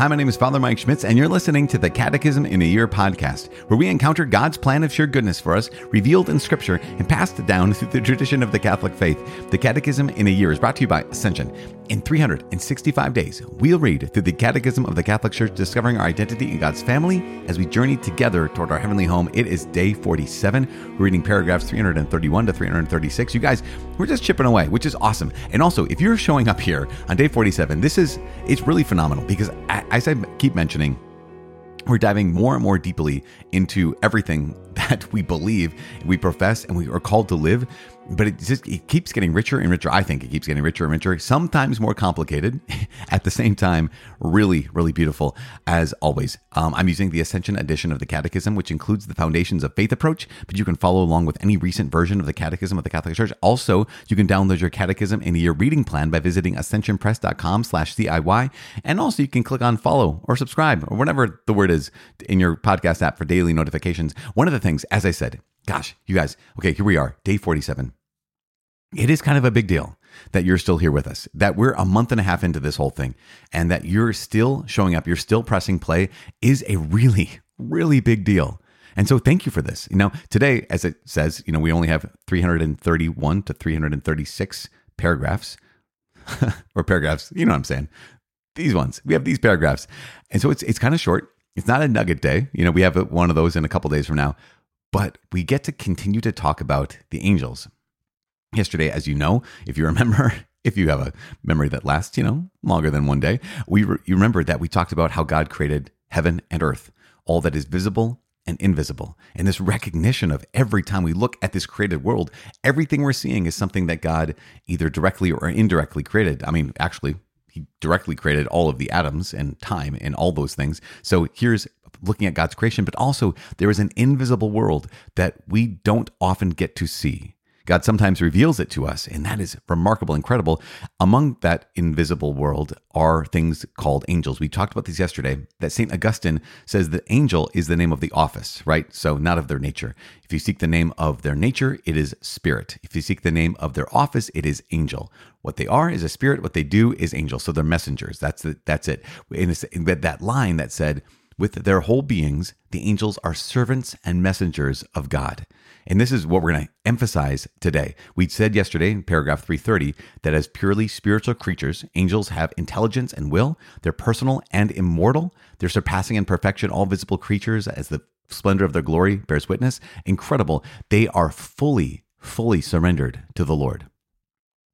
Hi, my name is Father Mike Schmitz, and you're listening to the Catechism in a Year podcast, where we encounter God's plan of sheer goodness for us, revealed in Scripture and passed down through the tradition of the Catholic faith. The Catechism in a Year is brought to you by Ascension. In 365 days, we'll read through the Catechism of the Catholic Church, discovering our identity in God's family as we journey together toward our heavenly home. It is day 47. We're reading paragraphs 331 to 336. You guys, we're just chipping away, which is awesome. And also, if you're showing up here on day 47, this is it's really phenomenal because as I keep mentioning, we're diving more and more deeply into everything that we believe, we profess, and we are called to live but it just it keeps getting richer and richer. I think it keeps getting richer and richer. Sometimes more complicated, at the same time, really, really beautiful as always. Um, I'm using the Ascension edition of the Catechism, which includes the Foundations of Faith approach. But you can follow along with any recent version of the Catechism of the Catholic Church. Also, you can download your Catechism in your reading plan by visiting ascensionpress.com/ciy, and also you can click on follow or subscribe or whatever the word is in your podcast app for daily notifications. One of the things, as I said, gosh, you guys, okay, here we are, day 47 it is kind of a big deal that you're still here with us, that we're a month and a half into this whole thing, and that you're still showing up, you're still pressing play is a really, really big deal. And so thank you for this. You know, today, as it says, you know, we only have 331 to 336 paragraphs or paragraphs, you know what I'm saying? These ones. We have these paragraphs. And so it's it's kind of short. It's not a nugget day. You know, we have one of those in a couple days from now, but we get to continue to talk about the angels Yesterday, as you know, if you remember, if you have a memory that lasts, you know, longer than one day, we re- you remember that we talked about how God created heaven and earth, all that is visible and invisible. And this recognition of every time we look at this created world, everything we're seeing is something that God either directly or indirectly created. I mean, actually, he directly created all of the atoms and time and all those things. So here's looking at God's creation, but also there is an invisible world that we don't often get to see. God sometimes reveals it to us, and that is remarkable, incredible. Among that invisible world are things called angels. We talked about these yesterday. That St. Augustine says that angel is the name of the office, right? So, not of their nature. If you seek the name of their nature, it is spirit. If you seek the name of their office, it is angel. What they are is a spirit. What they do is angel. So they're messengers. That's the, that's it. In that line that said, with their whole beings, the angels are servants and messengers of God. And this is what we're going to emphasize today. We said yesterday in paragraph 330 that as purely spiritual creatures, angels have intelligence and will. They're personal and immortal. They're surpassing in perfection all visible creatures as the splendor of their glory bears witness. Incredible. They are fully, fully surrendered to the Lord.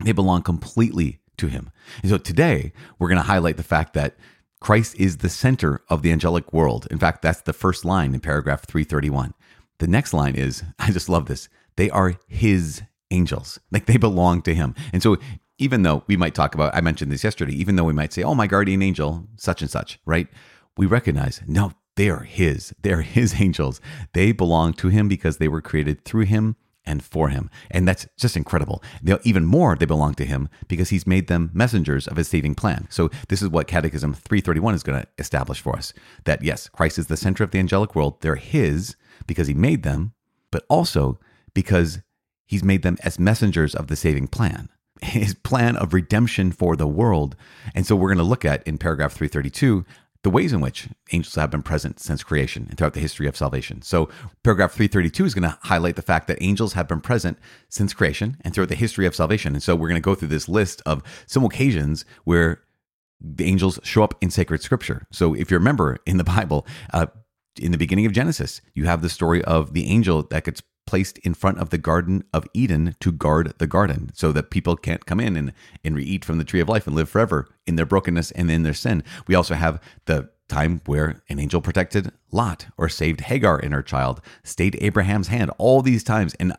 They belong completely to Him. And so today, we're going to highlight the fact that Christ is the center of the angelic world. In fact, that's the first line in paragraph 331. The next line is I just love this. They are his angels, like they belong to him. And so, even though we might talk about, I mentioned this yesterday, even though we might say, oh, my guardian angel, such and such, right? We recognize, no, they are his. They're his angels. They belong to him because they were created through him and for him. And that's just incredible. They'll, even more, they belong to him because he's made them messengers of his saving plan. So, this is what Catechism 331 is going to establish for us that yes, Christ is the center of the angelic world. They're his because he made them, but also because he's made them as messengers of the saving plan. His plan of redemption for the world. And so we're going to look at in paragraph 332 the ways in which angels have been present since creation and throughout the history of salvation. So, paragraph 332 is going to highlight the fact that angels have been present since creation and throughout the history of salvation. And so, we're going to go through this list of some occasions where the angels show up in sacred scripture. So, if you remember in the Bible, uh, in the beginning of Genesis, you have the story of the angel that gets placed in front of the Garden of Eden to guard the garden so that people can't come in and, and eat from the tree of life and live forever in their brokenness and in their sin. We also have the time where an angel protected Lot or saved Hagar and her child, stayed Abraham's hand, all these times. And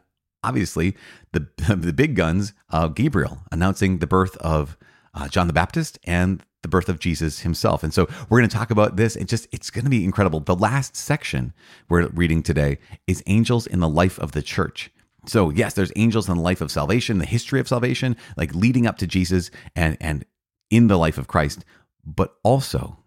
obviously, the, the big guns, uh, Gabriel announcing the birth of uh, John the Baptist and the birth of Jesus himself. And so we're going to talk about this. It just it's going to be incredible. The last section we're reading today is angels in the life of the church. So yes, there's angels in the life of salvation, the history of salvation, like leading up to Jesus and and in the life of Christ, but also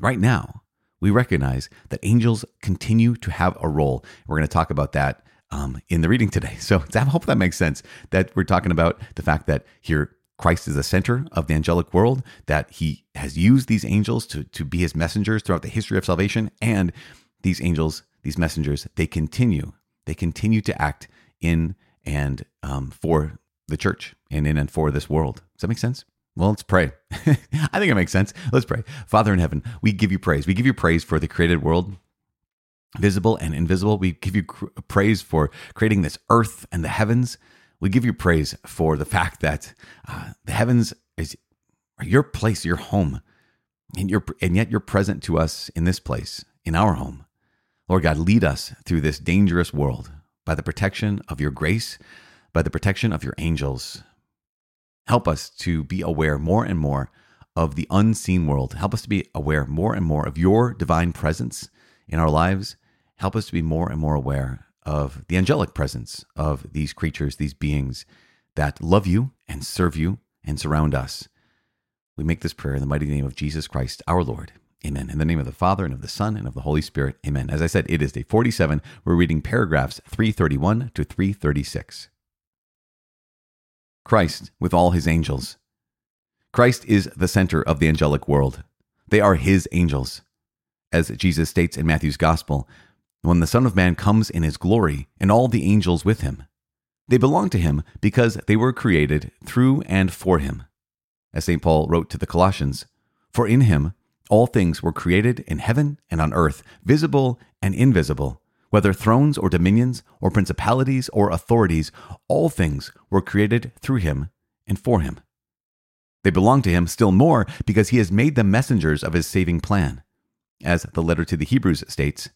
right now we recognize that angels continue to have a role. We're going to talk about that um, in the reading today. So I hope that makes sense that we're talking about the fact that here Christ is the center of the angelic world, that he has used these angels to, to be his messengers throughout the history of salvation. And these angels, these messengers, they continue, they continue to act in and um, for the church and in and for this world. Does that make sense? Well, let's pray. I think it makes sense. Let's pray. Father in heaven, we give you praise. We give you praise for the created world, visible and invisible. We give you praise for creating this earth and the heavens. We give you praise for the fact that uh, the heavens is your place, your home, and, you're, and yet you're present to us in this place, in our home. Lord God, lead us through this dangerous world by the protection of your grace, by the protection of your angels. Help us to be aware more and more of the unseen world. Help us to be aware more and more of your divine presence in our lives. Help us to be more and more aware of the angelic presence of these creatures, these beings that love you and serve you and surround us. We make this prayer in the mighty name of Jesus Christ, our Lord. Amen. In the name of the Father, and of the Son, and of the Holy Spirit. Amen. As I said, it is day 47. We're reading paragraphs 331 to 336. Christ with all his angels. Christ is the center of the angelic world. They are his angels. As Jesus states in Matthew's Gospel, when the Son of Man comes in his glory and all the angels with him. They belong to him because they were created through and for him. As St. Paul wrote to the Colossians, For in him all things were created in heaven and on earth, visible and invisible, whether thrones or dominions or principalities or authorities, all things were created through him and for him. They belong to him still more because he has made them messengers of his saving plan. As the letter to the Hebrews states,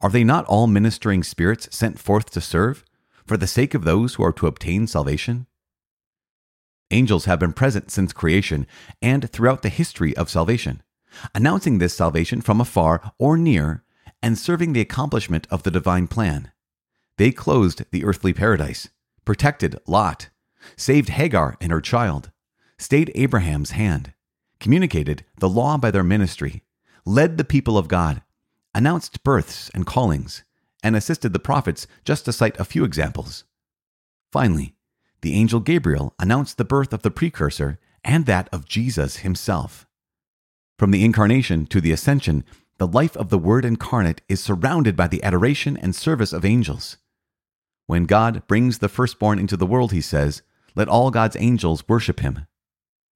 are they not all ministering spirits sent forth to serve, for the sake of those who are to obtain salvation? Angels have been present since creation and throughout the history of salvation, announcing this salvation from afar or near and serving the accomplishment of the divine plan. They closed the earthly paradise, protected Lot, saved Hagar and her child, stayed Abraham's hand, communicated the law by their ministry, led the people of God, announced births and callings, and assisted the prophets, just to cite a few examples. Finally, the angel Gabriel announced the birth of the precursor and that of Jesus himself. From the incarnation to the ascension, the life of the Word incarnate is surrounded by the adoration and service of angels. When God brings the firstborn into the world, he says, Let all God's angels worship him.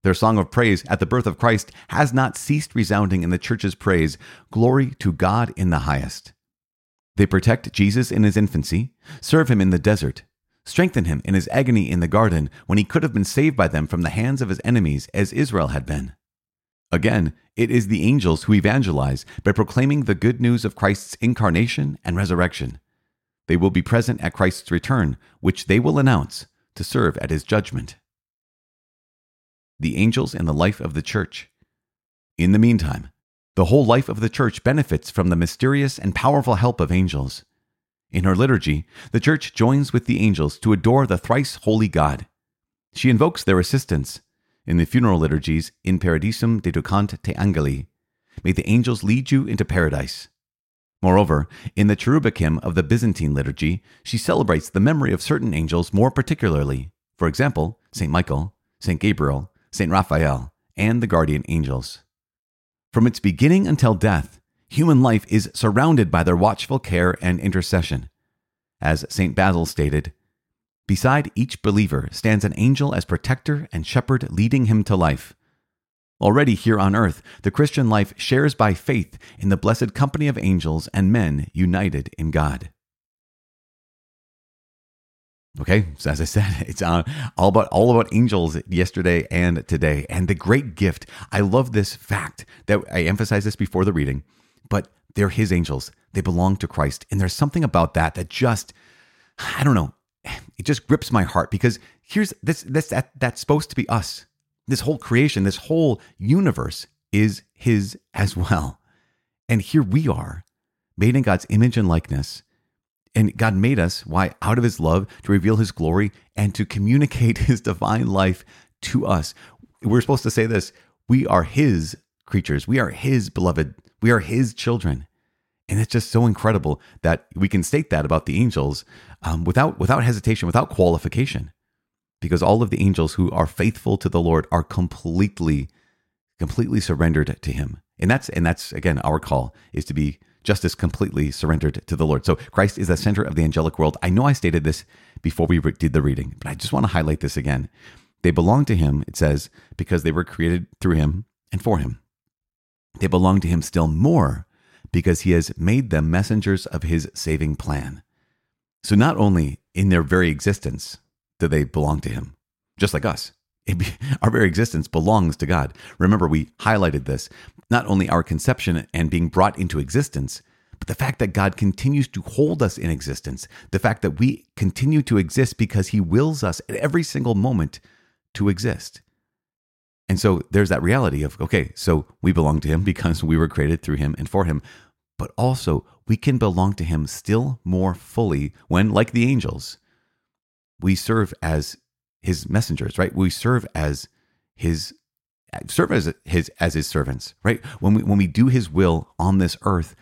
Their song of praise at the birth of Christ has not ceased resounding in the church's praise Glory to God in the highest. They protect Jesus in his infancy, serve him in the desert, strengthen him in his agony in the garden when he could have been saved by them from the hands of his enemies as Israel had been. Again, it is the angels who evangelize by proclaiming the good news of Christ's incarnation and resurrection. They will be present at Christ's return, which they will announce to serve at his judgment the angels and the life of the church. In the meantime, the whole life of the church benefits from the mysterious and powerful help of angels. In her liturgy, the church joins with the angels to adore the thrice holy God. She invokes their assistance. In the funeral liturgies, in Paradisum deducant te angeli, may the angels lead you into paradise. Moreover, in the Cherubikon of the Byzantine liturgy, she celebrates the memory of certain angels more particularly. For example, St. Michael, St. Gabriel, St. Raphael, and the guardian angels. From its beginning until death, human life is surrounded by their watchful care and intercession. As St. Basil stated, Beside each believer stands an angel as protector and shepherd leading him to life. Already here on earth, the Christian life shares by faith in the blessed company of angels and men united in God. Okay, so as I said, it's uh, all about all about angels yesterday and today, and the great gift. I love this fact that I emphasized this before the reading, but they're His angels. They belong to Christ, and there's something about that that just, I don't know, it just grips my heart because here's this this that that's supposed to be us. This whole creation, this whole universe is His as well, and here we are, made in God's image and likeness and God made us, why? Out of his love to reveal his glory and to communicate his divine life to us. We're supposed to say this we are his creatures, we are his beloved, we are his children. And it's just so incredible that we can state that about the angels um, without, without hesitation, without qualification. because all of the angels who are faithful to the Lord are completely, completely surrendered to Him. And that's, and that's again, our call is to be just as completely surrendered to the Lord. So Christ is the center of the angelic world. I know I stated this before we did the reading, but I just want to highlight this again. They belong to Him, it says, because they were created through Him and for Him. They belong to Him still more because He has made them messengers of His saving plan. So not only in their very existence do they belong to Him, just like us. Our very existence belongs to God. Remember, we highlighted this. Not only our conception and being brought into existence, but the fact that God continues to hold us in existence, the fact that we continue to exist because He wills us at every single moment to exist. And so there's that reality of, okay, so we belong to Him because we were created through Him and for Him, but also we can belong to Him still more fully when, like the angels, we serve as his messengers, right? We serve as his serve as his as his servants, right? When we when we do his will on this earth,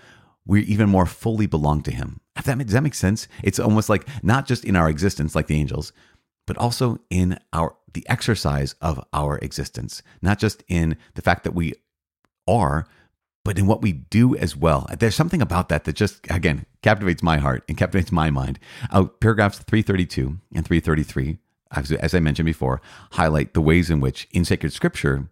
we even more fully belong to him. If that does that make sense? It's almost like not just in our existence like the angels, but also in our the exercise of our existence, not just in the fact that we are, but in what we do as well. There's something about that that just, again, captivates my heart and captivates my mind. Uh, paragraphs 332 and 333, as, I mentioned before, highlight the ways in which in sacred scripture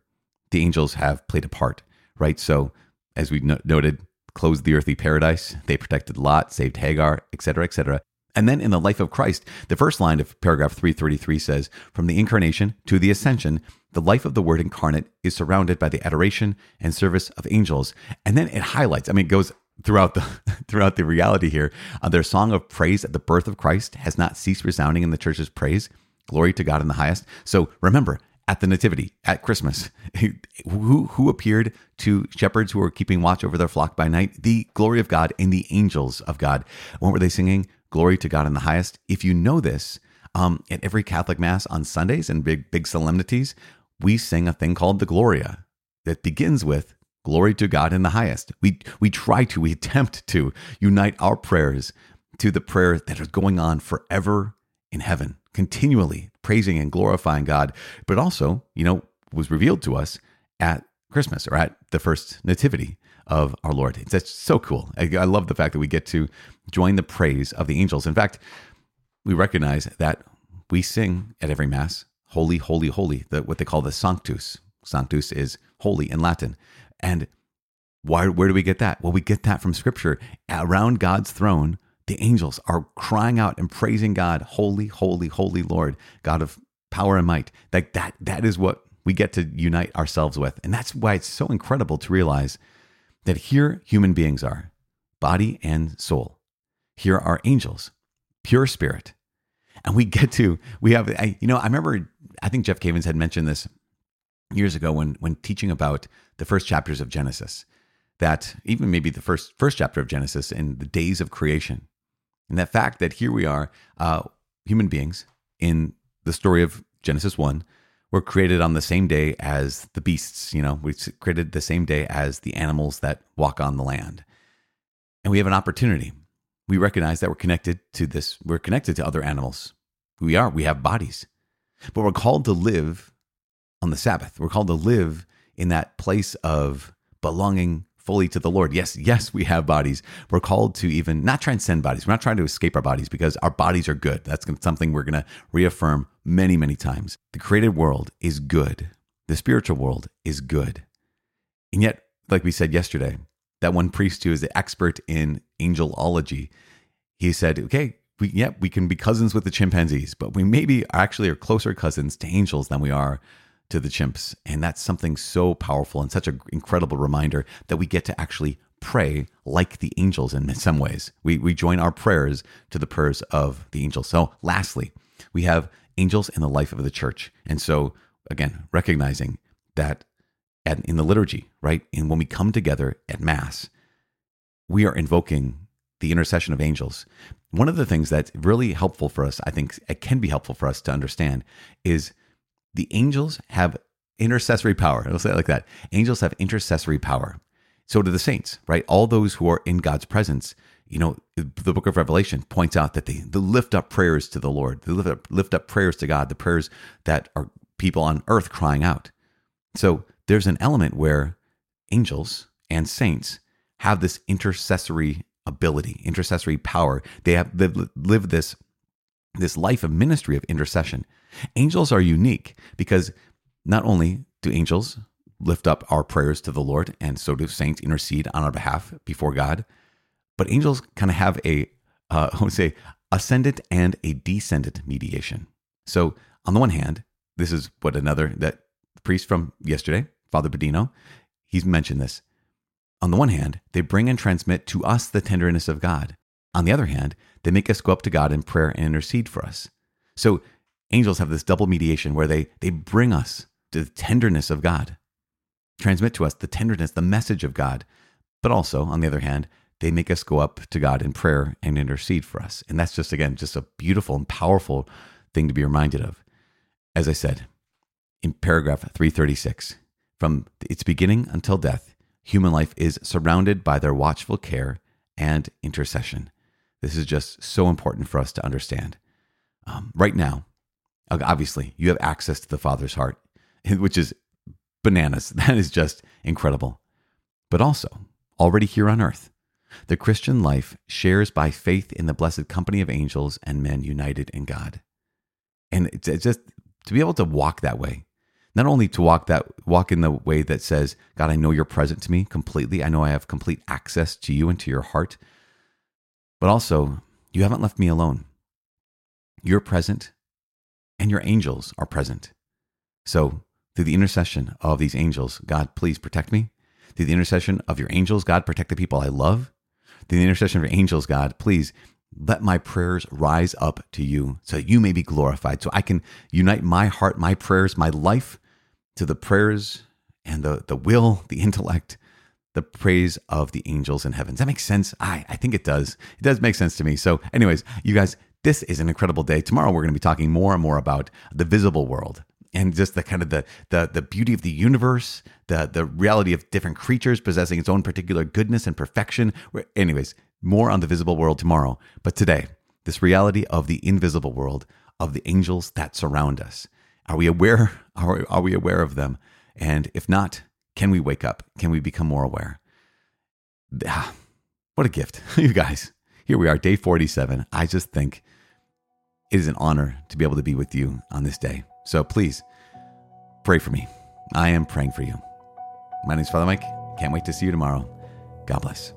the angels have played a part, right? So, as we no- noted, closed the earthly paradise, they protected Lot, saved Hagar, etc., etc. And then in the life of Christ, the first line of paragraph 333 says, From the incarnation to the ascension, the life of the Word incarnate is surrounded by the adoration and service of angels. And then it highlights, I mean, it goes throughout the throughout the reality here. Uh, their song of praise at the birth of Christ has not ceased resounding in the church's praise. Glory to God in the highest. So remember, at the Nativity, at Christmas, who, who appeared to shepherds who were keeping watch over their flock by night? The glory of God and the angels of God. What were they singing? Glory to God in the highest. If you know this, um, at every Catholic Mass on Sundays and big, big solemnities, we sing a thing called the Gloria that begins with glory to God in the highest. We, we try to, we attempt to unite our prayers to the prayer that is going on forever in heaven, continually praising and glorifying God, but also, you know, was revealed to us at Christmas or at the first nativity of our Lord. It's so cool. I, I love the fact that we get to join the praise of the angels. In fact, we recognize that we sing at every Mass holy, holy, holy, the, what they call the Sanctus. Sanctus is holy in Latin. And why, where do we get that? Well, we get that from Scripture. Around God's throne, the angels are crying out and praising God, holy, holy, holy Lord, God of power and might. Like that, that is what we get to unite ourselves with. And that's why it's so incredible to realize that here human beings are, body and soul. Here are angels, pure spirit. And we get to, we have, I, you know, I remember I think Jeff Cavins had mentioned this years ago when when teaching about the first chapters of Genesis, that even maybe the first first chapter of Genesis in the days of creation, and that fact that here we are, uh, human beings in the story of Genesis one, were created on the same day as the beasts. You know, we created the same day as the animals that walk on the land, and we have an opportunity. We recognize that we're connected to this. We're connected to other animals. We are. We have bodies. But we're called to live on the Sabbath. We're called to live in that place of belonging fully to the Lord. Yes, yes, we have bodies. We're called to even not transcend bodies. We're not trying to escape our bodies because our bodies are good. That's something we're going to reaffirm many, many times. The created world is good, the spiritual world is good. And yet, like we said yesterday, that one priest who is the expert in angelology, he said, okay, we yeah we can be cousins with the chimpanzees but we maybe actually are closer cousins to angels than we are to the chimps and that's something so powerful and such an incredible reminder that we get to actually pray like the angels in some ways. We we join our prayers to the prayers of the angels. So lastly we have angels in the life of the church. And so again recognizing that at, in the liturgy right and when we come together at mass we are invoking the intercession of angels. One of the things that's really helpful for us, I think it can be helpful for us to understand, is the angels have intercessory power. I'll say it like that. Angels have intercessory power. So do the saints, right? All those who are in God's presence, you know, the book of Revelation points out that they, they lift up prayers to the Lord. They lift up, lift up prayers to God, the prayers that are people on earth crying out. So there's an element where angels and saints have this intercessory ability, intercessory power. They have they live this this life of ministry of intercession. Angels are unique because not only do angels lift up our prayers to the Lord, and so do saints intercede on our behalf before God, but angels kind of have a, uh, I would say, ascendant and a descendant mediation. So on the one hand, this is what another that priest from yesterday, Father Bedino, he's mentioned this. On the one hand, they bring and transmit to us the tenderness of God. On the other hand, they make us go up to God in prayer and intercede for us. So angels have this double mediation where they, they bring us to the tenderness of God, transmit to us the tenderness, the message of God. But also, on the other hand, they make us go up to God in prayer and intercede for us. And that's just, again, just a beautiful and powerful thing to be reminded of. As I said in paragraph 336, from its beginning until death, human life is surrounded by their watchful care and intercession. This is just so important for us to understand. Um, right now, obviously, you have access to the Father's heart, which is bananas. That is just incredible. But also, already here on earth, the Christian life shares by faith in the blessed company of angels and men united in God. And it's, just to be able to walk that way, not only to walk that walk in the way that says, God, I know you're present to me completely. I know I have complete access to you and to your heart. But also, you haven't left me alone. You're present and your angels are present. So, through the intercession of these angels, God, please protect me. Through the intercession of your angels, God, protect the people I love Through the intercession of your angels, God, please let my prayers rise up to you so you may be glorified. So I can unite my heart, my prayers, my life to the prayers and the, the will, the intellect, the praise of the angels in heaven. Does that make sense? I, I think it does. It does make sense to me. So, anyways, you guys, this is an incredible day. Tomorrow we're going to be talking more and more about the visible world and just the kind of the the the beauty of the universe, the the reality of different creatures possessing its own particular goodness and perfection. Anyways, more on the visible world tomorrow. But today, this reality of the invisible world, of the angels that surround us. Are we aware? Are, are we aware of them? And if not, can we wake up? Can we become more aware? Ah, what a gift, you guys. Here we are, day 47. I just think it is an honor to be able to be with you on this day. So please pray for me. I am praying for you. My name is Father Mike. Can't wait to see you tomorrow. God bless.